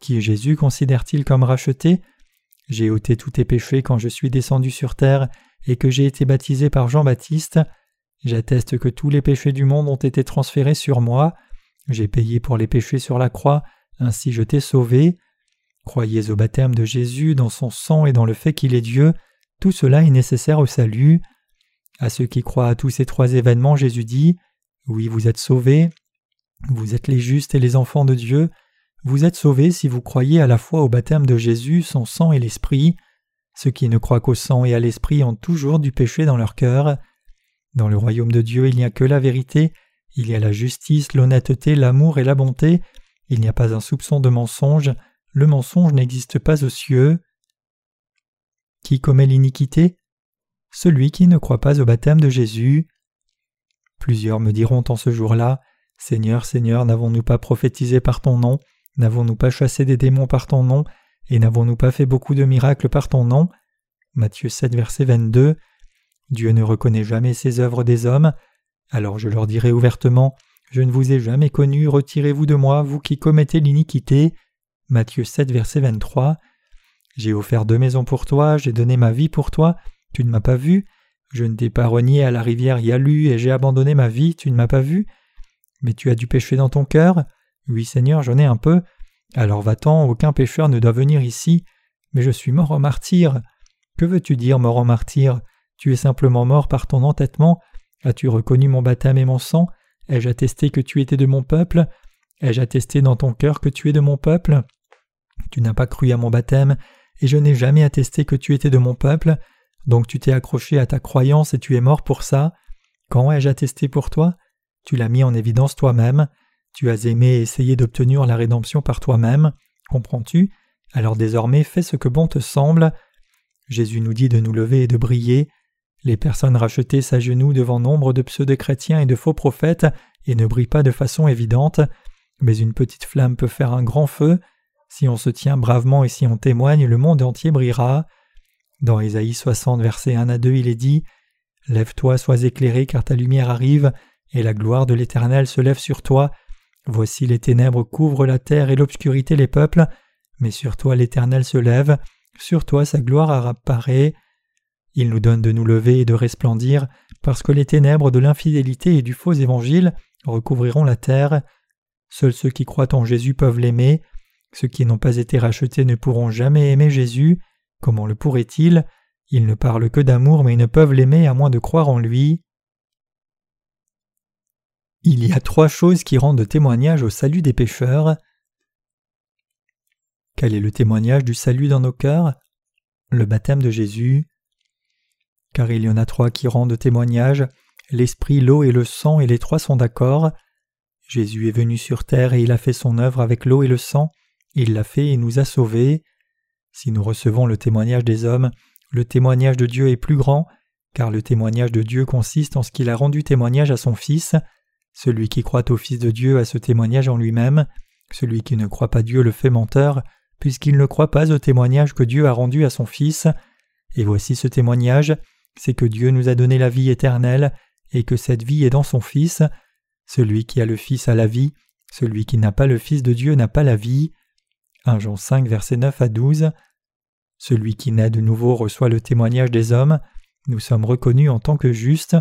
S1: Qui Jésus considère-t-il comme racheté? J'ai ôté tous tes péchés quand je suis descendu sur terre et que j'ai été baptisé par Jean-Baptiste. J'atteste que tous les péchés du monde ont été transférés sur moi. J'ai payé pour les péchés sur la croix, ainsi je t'ai sauvé. Croyez au baptême de Jésus, dans son sang et dans le fait qu'il est Dieu, tout cela est nécessaire au salut. À ceux qui croient à tous ces trois événements, Jésus dit Oui, vous êtes sauvés, vous êtes les justes et les enfants de Dieu, vous êtes sauvés si vous croyez à la fois au baptême de Jésus, son sang et l'Esprit. Ceux qui ne croient qu'au sang et à l'Esprit ont toujours du péché dans leur cœur. Dans le royaume de Dieu, il n'y a que la vérité, il y a la justice, l'honnêteté, l'amour et la bonté, il n'y a pas un soupçon de mensonge, le mensonge n'existe pas aux cieux. Qui commet l'iniquité? Celui qui ne croit pas au baptême de Jésus. Plusieurs me diront en ce jour-là Seigneur, Seigneur, n'avons-nous pas prophétisé par ton nom? N'avons-nous pas chassé des démons par ton nom? Et n'avons-nous pas fait beaucoup de miracles par ton nom? Matthieu 7, verset 22. Dieu ne reconnaît jamais ses œuvres des hommes. Alors je leur dirai ouvertement Je ne vous ai jamais connu, retirez-vous de moi, vous qui commettez l'iniquité. Matthieu 7, verset 23. J'ai offert deux maisons pour toi, j'ai donné ma vie pour toi, tu ne m'as pas vu. Je ne t'ai pas renié à la rivière Yalu et j'ai abandonné ma vie, tu ne m'as pas vu. Mais tu as du péché dans ton cœur? Oui, Seigneur, j'en ai un peu. Alors va-t'en, aucun pécheur ne doit venir ici. Mais je suis mort en martyr. Que veux-tu dire, mort en martyr? Tu es simplement mort par ton entêtement. As-tu reconnu mon baptême et mon sang? Ai-je attesté que tu étais de mon peuple? Ai-je attesté dans ton cœur que tu es de mon peuple? Tu n'as pas cru à mon baptême, et je n'ai jamais attesté que tu étais de mon peuple, donc tu t'es accroché à ta croyance et tu es mort pour ça. Quand ai-je attesté pour toi? Tu l'as mis en évidence toi-même. Tu as aimé et essayé d'obtenir la rédemption par toi-même. Comprends-tu? Alors désormais fais ce que bon te semble. Jésus nous dit de nous lever et de briller. Les personnes rachetées s'agenouillent devant nombre de pseudo-chrétiens et de faux prophètes et ne brillent pas de façon évidente, mais une petite flamme peut faire un grand feu. Si on se tient bravement et si on témoigne, le monde entier brillera. Dans Ésaïe 60, versets 1 à 2, il est dit Lève-toi, sois éclairé, car ta lumière arrive, et la gloire de l'Éternel se lève sur toi. Voici les ténèbres couvrent la terre et l'obscurité les peuples, mais sur toi l'Éternel se lève, sur toi sa gloire apparaît. Il nous donne de nous lever et de resplendir, parce que les ténèbres de l'infidélité et du faux évangile recouvriront la terre. Seuls ceux qui croient en Jésus peuvent l'aimer. Ceux qui n'ont pas été rachetés ne pourront jamais aimer Jésus. Comment le pourraient-ils Ils ne parlent que d'amour, mais ils ne peuvent l'aimer à moins de croire en lui. Il y a trois choses qui rendent témoignage au salut des pécheurs. Quel est le témoignage du salut dans nos cœurs? Le baptême de Jésus. Car il y en a trois qui rendent témoignage, l'esprit, l'eau et le sang, et les trois sont d'accord. Jésus est venu sur terre et il a fait son œuvre avec l'eau et le sang. Il l'a fait et nous a sauvés. Si nous recevons le témoignage des hommes, le témoignage de Dieu est plus grand, car le témoignage de Dieu consiste en ce qu'il a rendu témoignage à son Fils. Celui qui croit au Fils de Dieu a ce témoignage en lui-même. Celui qui ne croit pas Dieu le fait menteur, puisqu'il ne croit pas au témoignage que Dieu a rendu à son Fils. Et voici ce témoignage, c'est que Dieu nous a donné la vie éternelle, et que cette vie est dans son Fils. Celui qui a le Fils a la vie, celui qui n'a pas le Fils de Dieu n'a pas la vie. 1 Jean 5, versets 9 à 12. Celui qui naît de nouveau reçoit le témoignage des hommes. Nous sommes reconnus en tant que justes.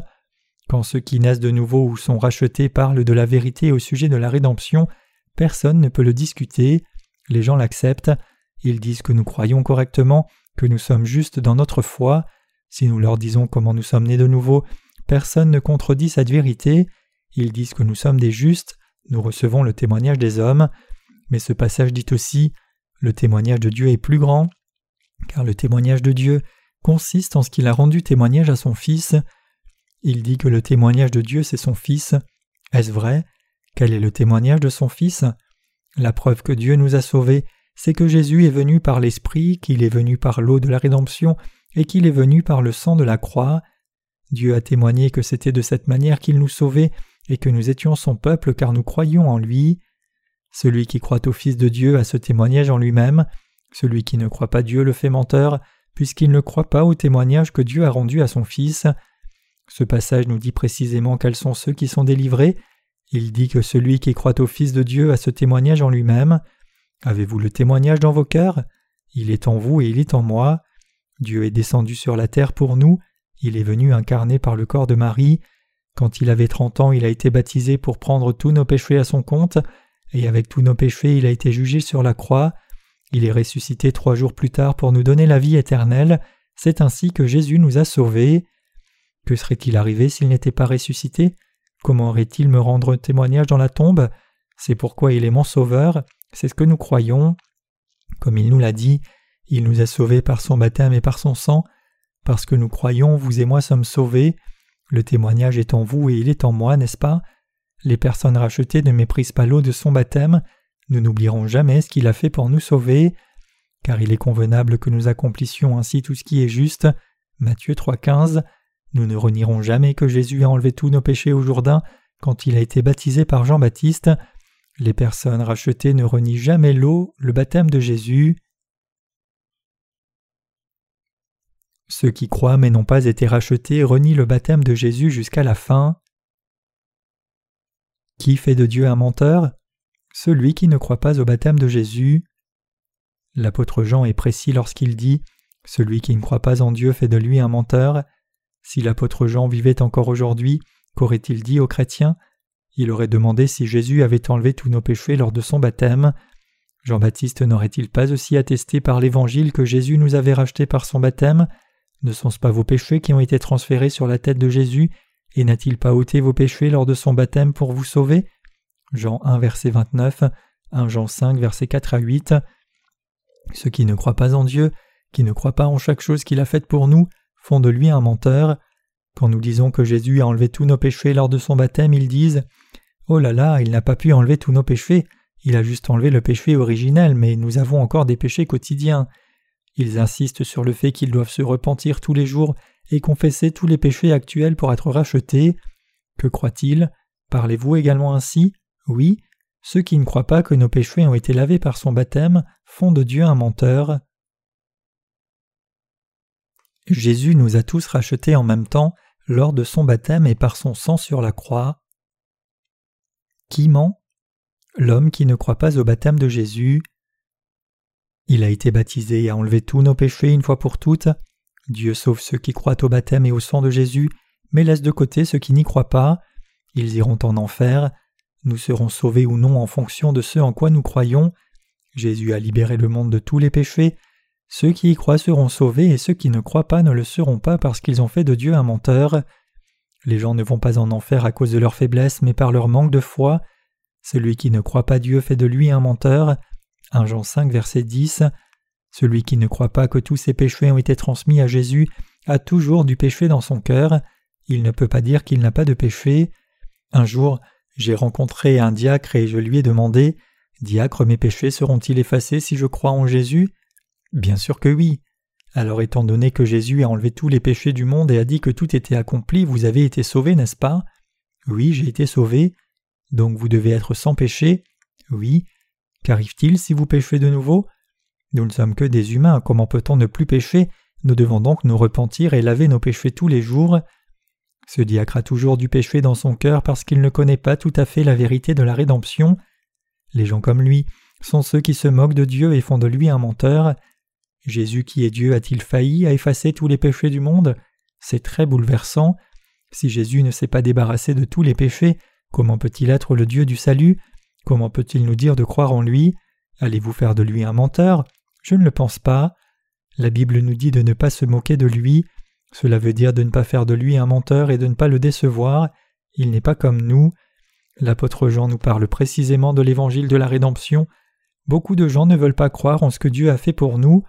S1: Quand ceux qui naissent de nouveau ou sont rachetés parlent de la vérité au sujet de la rédemption, personne ne peut le discuter. Les gens l'acceptent. Ils disent que nous croyons correctement, que nous sommes justes dans notre foi. Si nous leur disons comment nous sommes nés de nouveau, personne ne contredit cette vérité. Ils disent que nous sommes des justes. Nous recevons le témoignage des hommes. Mais ce passage dit aussi Le témoignage de Dieu est plus grand, car le témoignage de Dieu consiste en ce qu'il a rendu témoignage à son Fils. Il dit que le témoignage de Dieu c'est son Fils. Est-ce vrai? Quel est le témoignage de son Fils? La preuve que Dieu nous a sauvés, c'est que Jésus est venu par l'Esprit, qu'il est venu par l'eau de la rédemption, et qu'il est venu par le sang de la croix. Dieu a témoigné que c'était de cette manière qu'il nous sauvait et que nous étions son peuple car nous croyons en lui. Celui qui croit au Fils de Dieu a ce témoignage en lui-même, celui qui ne croit pas Dieu le fait menteur, puisqu'il ne croit pas au témoignage que Dieu a rendu à son Fils. Ce passage nous dit précisément quels sont ceux qui sont délivrés. Il dit que celui qui croit au Fils de Dieu a ce témoignage en lui-même. Avez-vous le témoignage dans vos cœurs? Il est en vous et il est en moi. Dieu est descendu sur la terre pour nous, il est venu incarné par le corps de Marie. Quand il avait trente ans, il a été baptisé pour prendre tous nos péchés à son compte, et avec tous nos péchés, il a été jugé sur la croix. Il est ressuscité trois jours plus tard pour nous donner la vie éternelle. C'est ainsi que Jésus nous a sauvés. Que serait-il arrivé s'il n'était pas ressuscité? Comment aurait-il me rendre témoignage dans la tombe? C'est pourquoi il est mon sauveur, c'est ce que nous croyons. Comme il nous l'a dit, il nous a sauvés par son baptême et par son sang. Parce que nous croyons, vous et moi sommes sauvés. Le témoignage est en vous et il est en moi, n'est-ce pas? Les personnes rachetées ne méprisent pas l'eau de son baptême. Nous n'oublierons jamais ce qu'il a fait pour nous sauver. Car il est convenable que nous accomplissions ainsi tout ce qui est juste. Matthieu 3,15. Nous ne renierons jamais que Jésus a enlevé tous nos péchés au Jourdain quand il a été baptisé par Jean-Baptiste. Les personnes rachetées ne renient jamais l'eau, le baptême de Jésus. Ceux qui croient mais n'ont pas été rachetés renient le baptême de Jésus jusqu'à la fin. Qui fait de Dieu un menteur? Celui qui ne croit pas au baptême de Jésus. L'apôtre Jean est précis lorsqu'il dit Celui qui ne croit pas en Dieu fait de lui un menteur. Si l'apôtre Jean vivait encore aujourd'hui, qu'aurait-il dit aux chrétiens? Il aurait demandé si Jésus avait enlevé tous nos péchés lors de son baptême. Jean-Baptiste n'aurait-il pas aussi attesté par l'Évangile que Jésus nous avait rachetés par son baptême? Ne sont-ce pas vos péchés qui ont été transférés sur la tête de Jésus, et n'a-t-il pas ôté vos péchés lors de son baptême pour vous sauver? Jean 1 verset 29, 1 Jean 5 verset 4 à 8. Ceux qui ne croient pas en Dieu, qui ne croient pas en chaque chose qu'il a faite pour nous, font de lui un menteur. Quand nous disons que Jésus a enlevé tous nos péchés lors de son baptême, ils disent Oh là là, il n'a pas pu enlever tous nos péchés, il a juste enlevé le péché originel, mais nous avons encore des péchés quotidiens. Ils insistent sur le fait qu'ils doivent se repentir tous les jours et confesser tous les péchés actuels pour être rachetés. Que croient-ils? Parlez-vous également ainsi? Oui. Ceux qui ne croient pas que nos péchés ont été lavés par son baptême font de Dieu un menteur. Jésus nous a tous rachetés en même temps lors de son baptême et par son sang sur la croix. Qui ment? L'homme qui ne croit pas au baptême de Jésus. Il a été baptisé et a enlevé tous nos péchés une fois pour toutes. Dieu sauve ceux qui croient au baptême et au sang de Jésus, mais laisse de côté ceux qui n'y croient pas. Ils iront en enfer. Nous serons sauvés ou non en fonction de ce en quoi nous croyons. Jésus a libéré le monde de tous les péchés. Ceux qui y croient seront sauvés et ceux qui ne croient pas ne le seront pas parce qu'ils ont fait de Dieu un menteur. Les gens ne vont pas en enfer à cause de leur faiblesse mais par leur manque de foi. Celui qui ne croit pas Dieu fait de lui un menteur. 1 Jean 5, verset 10. Celui qui ne croit pas que tous ses péchés ont été transmis à Jésus a toujours du péché dans son cœur. Il ne peut pas dire qu'il n'a pas de péché. Un jour, j'ai rencontré un diacre et je lui ai demandé Diacre, mes péchés seront-ils effacés si je crois en Jésus? Bien sûr que oui. Alors étant donné que Jésus a enlevé tous les péchés du monde et a dit que tout était accompli, vous avez été sauvé, n'est-ce pas? Oui, j'ai été sauvé. Donc vous devez être sans péché Oui. Qu'arrive-t-il si vous péchez de nouveau? Nous ne sommes que des humains, comment peut-on ne plus pécher? Nous devons donc nous repentir et laver nos péchés tous les jours. Ce diacre a toujours du péché dans son cœur parce qu'il ne connaît pas tout à fait la vérité de la rédemption. Les gens comme lui sont ceux qui se moquent de Dieu et font de lui un menteur. Jésus qui est Dieu a-t-il failli à effacer tous les péchés du monde? C'est très bouleversant. Si Jésus ne s'est pas débarrassé de tous les péchés, comment peut-il être le Dieu du salut? Comment peut-il nous dire de croire en lui? Allez-vous faire de lui un menteur? Je ne le pense pas. La Bible nous dit de ne pas se moquer de lui. Cela veut dire de ne pas faire de lui un menteur et de ne pas le décevoir. Il n'est pas comme nous. L'apôtre Jean nous parle précisément de l'évangile de la rédemption. Beaucoup de gens ne veulent pas croire en ce que Dieu a fait pour nous,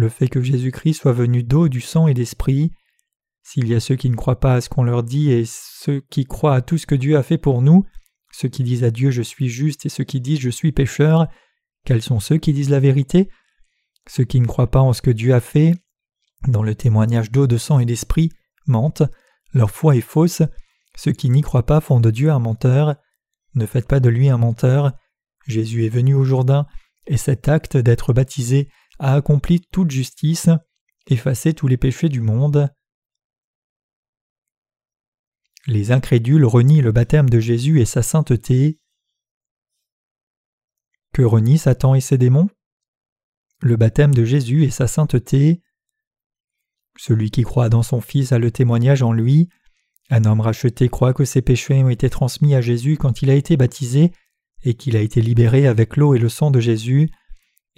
S1: le fait que Jésus-Christ soit venu d'eau, du sang et d'esprit. S'il y a ceux qui ne croient pas à ce qu'on leur dit et ceux qui croient à tout ce que Dieu a fait pour nous, ceux qui disent à Dieu je suis juste et ceux qui disent je suis pécheur, quels sont ceux qui disent la vérité? Ceux qui ne croient pas en ce que Dieu a fait Dans le témoignage d'eau, de sang et d'esprit, mentent, leur foi est fausse, ceux qui n'y croient pas font de Dieu un menteur. Ne faites pas de lui un menteur. Jésus est venu au Jourdain, et cet acte d'être baptisé a accompli toute justice, effacé tous les péchés du monde. Les incrédules renient le baptême de Jésus et sa sainteté. Que renie Satan et ses démons? Le baptême de Jésus et sa sainteté. Celui qui croit dans son Fils a le témoignage en lui. Un homme racheté croit que ses péchés ont été transmis à Jésus quand il a été baptisé et qu'il a été libéré avec l'eau et le sang de Jésus.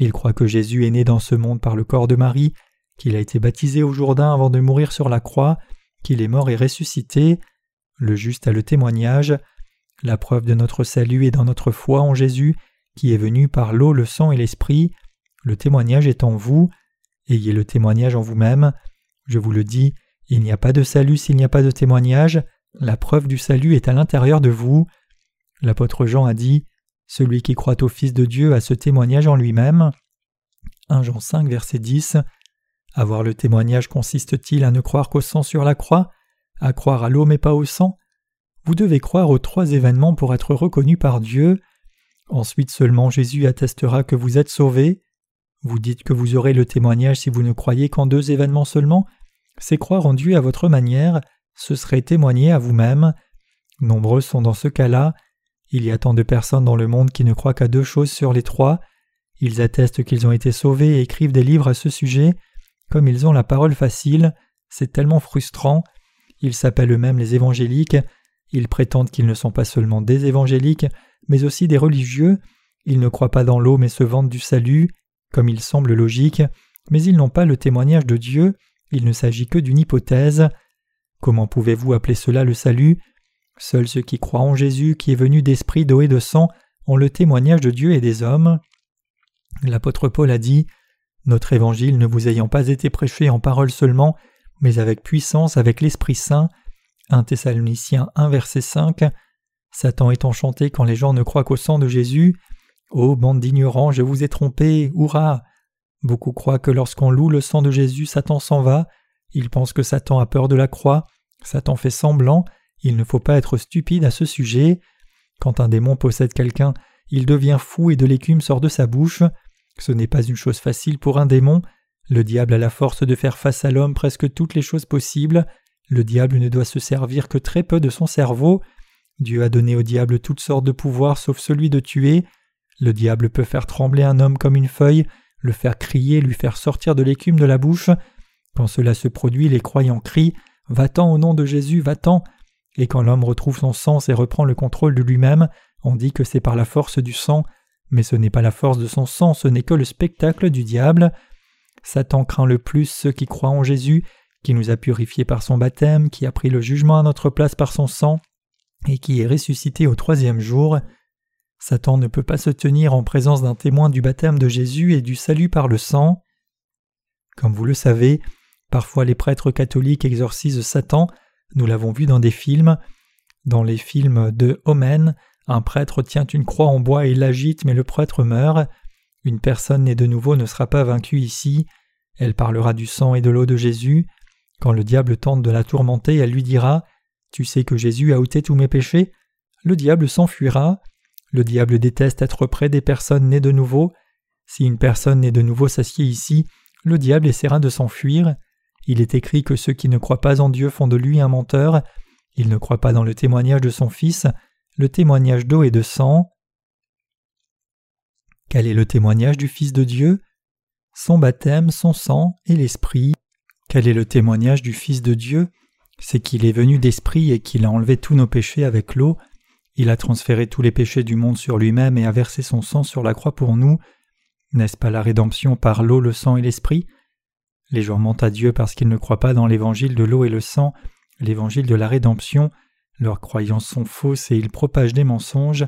S1: Il croit que Jésus est né dans ce monde par le corps de Marie, qu'il a été baptisé au Jourdain avant de mourir sur la croix, qu'il est mort et ressuscité. Le juste a le témoignage. La preuve de notre salut est dans notre foi en Jésus, qui est venu par l'eau, le sang et l'esprit. Le témoignage est en vous. Ayez le témoignage en vous-même. Je vous le dis, il n'y a pas de salut s'il n'y a pas de témoignage. La preuve du salut est à l'intérieur de vous. L'apôtre Jean a dit Celui qui croit au Fils de Dieu a ce témoignage en lui-même. 1 Jean 5, verset 10. Avoir le témoignage consiste-t-il à ne croire qu'au sang sur la croix, à croire à l'eau mais pas au sang? Vous devez croire aux trois événements pour être reconnu par Dieu. Ensuite seulement Jésus attestera que vous êtes sauvés. Vous dites que vous aurez le témoignage si vous ne croyez qu'en deux événements seulement, c'est croire en Dieu à votre manière, ce serait témoigner à vous-même. Nombreux sont dans ce cas-là. Il y a tant de personnes dans le monde qui ne croient qu'à deux choses sur les trois. Ils attestent qu'ils ont été sauvés et écrivent des livres à ce sujet. Comme ils ont la parole facile, c'est tellement frustrant. Ils s'appellent eux-mêmes les évangéliques. Ils prétendent qu'ils ne sont pas seulement des évangéliques, mais aussi des religieux. Ils ne croient pas dans l'eau mais se vantent du salut, comme il semble logique, mais ils n'ont pas le témoignage de Dieu il ne s'agit que d'une hypothèse. Comment pouvez-vous appeler cela le salut? Seuls ceux qui croient en Jésus, qui est venu d'esprit, d'eau et de sang, ont le témoignage de Dieu et des hommes. L'apôtre Paul a dit Notre évangile ne vous ayant pas été prêché en parole seulement, mais avec puissance, avec l'Esprit Saint. 1 Thessaloniciens 1 verset 5. Satan est enchanté quand les gens ne croient qu'au sang de Jésus. Ô bande d'ignorants, je vous ai trompé, hurrah Beaucoup croient que lorsqu'on loue le sang de Jésus, Satan s'en va. Ils pensent que Satan a peur de la croix. Satan fait semblant. Il ne faut pas être stupide à ce sujet. Quand un démon possède quelqu'un, il devient fou et de l'écume sort de sa bouche. Ce n'est pas une chose facile pour un démon. Le diable a la force de faire face à l'homme presque toutes les choses possibles. Le diable ne doit se servir que très peu de son cerveau. Dieu a donné au diable toutes sortes de pouvoirs sauf celui de tuer. Le diable peut faire trembler un homme comme une feuille, le faire crier, lui faire sortir de l'écume de la bouche. Quand cela se produit, les croyants crient Va-t'en au nom de Jésus, va-t'en. Et quand l'homme retrouve son sens et reprend le contrôle de lui-même, on dit que c'est par la force du sang, mais ce n'est pas la force de son sang, ce n'est que le spectacle du diable. Satan craint le plus ceux qui croient en Jésus, qui nous a purifiés par son baptême, qui a pris le jugement à notre place par son sang, et qui est ressuscité au troisième jour. Satan ne peut pas se tenir en présence d'un témoin du baptême de Jésus et du salut par le sang. Comme vous le savez, parfois les prêtres catholiques exorcisent Satan, nous l'avons vu dans des films. Dans les films de Omen, un prêtre tient une croix en bois et l'agite, mais le prêtre meurt. Une personne née de nouveau ne sera pas vaincue ici. Elle parlera du sang et de l'eau de Jésus. Quand le diable tente de la tourmenter, elle lui dira Tu sais que Jésus a ôté tous mes péchés Le diable s'enfuira. Le diable déteste être près des personnes nées de nouveau. Si une personne née de nouveau s'assied ici, le diable essaiera de s'enfuir. Il est écrit que ceux qui ne croient pas en Dieu font de lui un menteur. Il ne croit pas dans le témoignage de son Fils, le témoignage d'eau et de sang. Quel est le témoignage du Fils de Dieu? Son baptême, son sang et l'Esprit. Quel est le témoignage du Fils de Dieu? C'est qu'il est venu d'Esprit et qu'il a enlevé tous nos péchés avec l'eau il a transféré tous les péchés du monde sur lui-même et a versé son sang sur la croix pour nous. N'est-ce pas la rédemption par l'eau, le sang et l'esprit? Les gens mentent à Dieu parce qu'ils ne croient pas dans l'évangile de l'eau et le sang, l'évangile de la rédemption. Leurs croyances sont fausses et ils propagent des mensonges.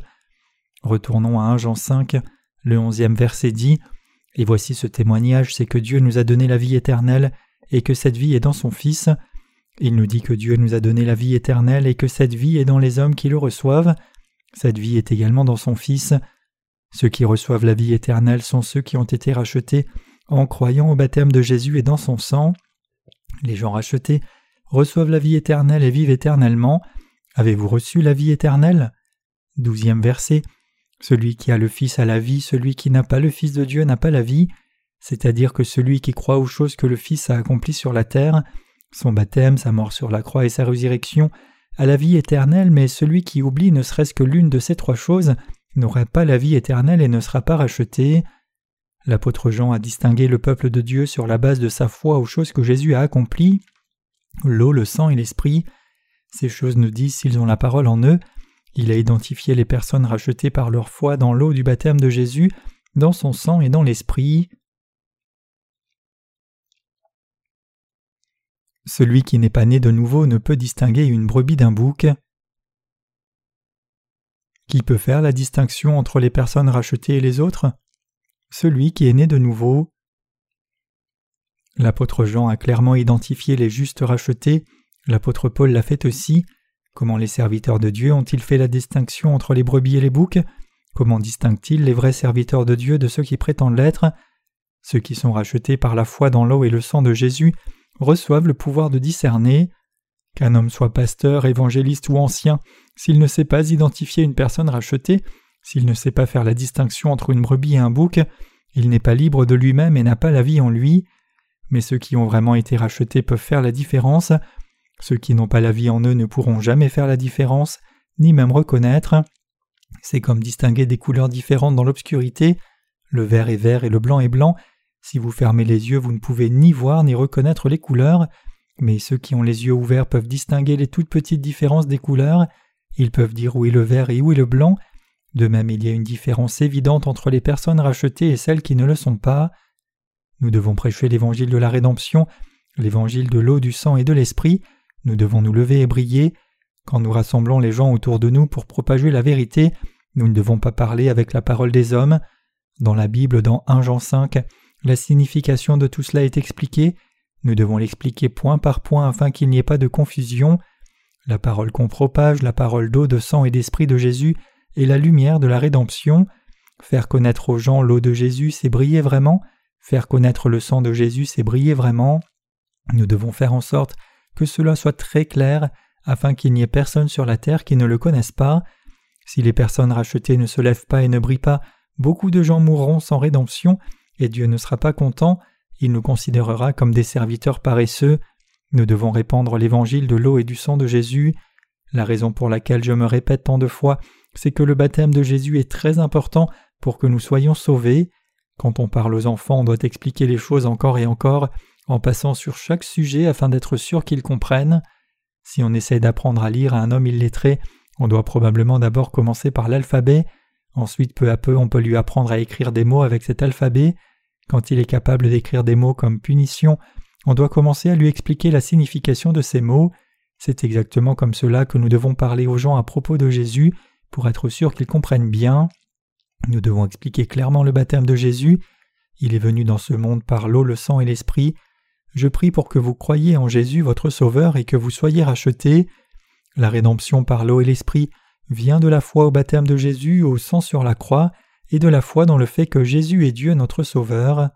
S1: Retournons à 1 Jean 5, le onzième verset dit Et voici ce témoignage, c'est que Dieu nous a donné la vie éternelle et que cette vie est dans son Fils. Il nous dit que Dieu nous a donné la vie éternelle et que cette vie est dans les hommes qui le reçoivent. Cette vie est également dans son Fils. Ceux qui reçoivent la vie éternelle sont ceux qui ont été rachetés en croyant au baptême de Jésus et dans son sang. Les gens rachetés reçoivent la vie éternelle et vivent éternellement. Avez-vous reçu la vie éternelle? Douzième verset. Celui qui a le Fils a la vie, celui qui n'a pas le Fils de Dieu n'a pas la vie, c'est-à-dire que celui qui croit aux choses que le Fils a accomplies sur la terre, son baptême, sa mort sur la croix et sa résurrection, a la vie éternelle, mais celui qui oublie ne serait-ce que l'une de ces trois choses n'aura pas la vie éternelle et ne sera pas racheté. L'apôtre Jean a distingué le peuple de Dieu sur la base de sa foi aux choses que Jésus a accomplies, l'eau, le sang et l'esprit. Ces choses nous disent s'ils ont la parole en eux. Il a identifié les personnes rachetées par leur foi dans l'eau du baptême de Jésus, dans son sang et dans l'esprit. Celui qui n'est pas né de nouveau ne peut distinguer une brebis d'un bouc. Qui peut faire la distinction entre les personnes rachetées et les autres? Celui qui est né de nouveau. L'apôtre Jean a clairement identifié les justes rachetés, l'apôtre Paul l'a fait aussi. Comment les serviteurs de Dieu ont-ils fait la distinction entre les brebis et les boucs? Comment distinguent-ils les vrais serviteurs de Dieu de ceux qui prétendent l'être? Ceux qui sont rachetés par la foi dans l'eau et le sang de Jésus reçoivent le pouvoir de discerner. Qu'un homme soit pasteur, évangéliste ou ancien, s'il ne sait pas identifier une personne rachetée, s'il ne sait pas faire la distinction entre une brebis et un bouc, il n'est pas libre de lui-même et n'a pas la vie en lui. Mais ceux qui ont vraiment été rachetés peuvent faire la différence. Ceux qui n'ont pas la vie en eux ne pourront jamais faire la différence, ni même reconnaître. C'est comme distinguer des couleurs différentes dans l'obscurité. Le vert est vert et le blanc est blanc. Si vous fermez les yeux, vous ne pouvez ni voir ni reconnaître les couleurs. Mais ceux qui ont les yeux ouverts peuvent distinguer les toutes petites différences des couleurs. Ils peuvent dire où est le vert et où est le blanc. De même, il y a une différence évidente entre les personnes rachetées et celles qui ne le sont pas. Nous devons prêcher l'évangile de la rédemption, l'évangile de l'eau, du sang et de l'esprit. Nous devons nous lever et briller. Quand nous rassemblons les gens autour de nous pour propager la vérité, nous ne devons pas parler avec la parole des hommes. Dans la Bible, dans 1 Jean 5, la signification de tout cela est expliquée. Nous devons l'expliquer point par point afin qu'il n'y ait pas de confusion. La parole qu'on propage, la parole d'eau, de sang et d'esprit de Jésus est la lumière de la rédemption. Faire connaître aux gens l'eau de Jésus, c'est briller vraiment. Faire connaître le sang de Jésus, c'est briller vraiment. Nous devons faire en sorte que cela soit très clair afin qu'il n'y ait personne sur la terre qui ne le connaisse pas. Si les personnes rachetées ne se lèvent pas et ne brillent pas, beaucoup de gens mourront sans rédemption, et Dieu ne sera pas content, il nous considérera comme des serviteurs paresseux. Nous devons répandre l'évangile de l'eau et du sang de Jésus. La raison pour laquelle je me répète tant de fois, c'est que le baptême de Jésus est très important pour que nous soyons sauvés. Quand on parle aux enfants, on doit expliquer les choses encore et encore, en passant sur chaque sujet afin d'être sûr qu'ils comprennent. Si on essaie d'apprendre à lire à un homme illettré, on doit probablement d'abord commencer par l'alphabet, ensuite peu à peu on peut lui apprendre à écrire des mots avec cet alphabet. Quand il est capable d'écrire des mots comme punition, on doit commencer à lui expliquer la signification de ces mots. C'est exactement comme cela que nous devons parler aux gens à propos de Jésus pour être sûr qu'ils comprennent bien. Nous devons expliquer clairement le baptême de Jésus. Il est venu dans ce monde par l'eau, le sang et l'esprit. Je prie pour que vous croyiez en Jésus votre Sauveur et que vous soyez rachetés. La rédemption par l'eau et l'esprit vient de la foi au baptême de Jésus, au sang sur la croix, et de la foi dans le fait que Jésus est Dieu notre Sauveur.